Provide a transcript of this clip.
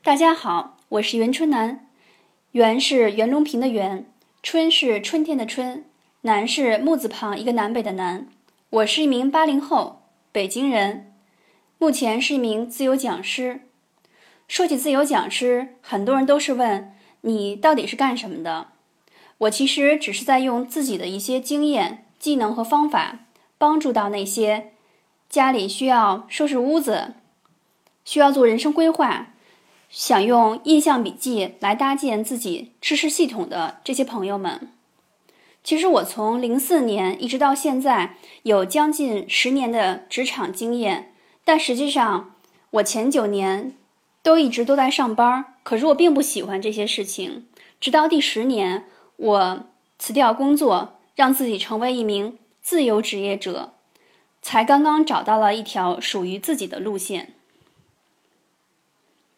大家好，我是袁春楠。袁是袁隆平的袁，春是春天的春，南是木字旁一个南北的南。我是一名八零后北京人，目前是一名自由讲师。说起自由讲师，很多人都是问你到底是干什么的。我其实只是在用自己的一些经验、技能和方法，帮助到那些家里需要收拾屋子、需要做人生规划。想用印象笔记来搭建自己知识系统的这些朋友们，其实我从零四年一直到现在有将近十年的职场经验，但实际上我前九年都一直都在上班，可是我并不喜欢这些事情。直到第十年，我辞掉工作，让自己成为一名自由职业者，才刚刚找到了一条属于自己的路线。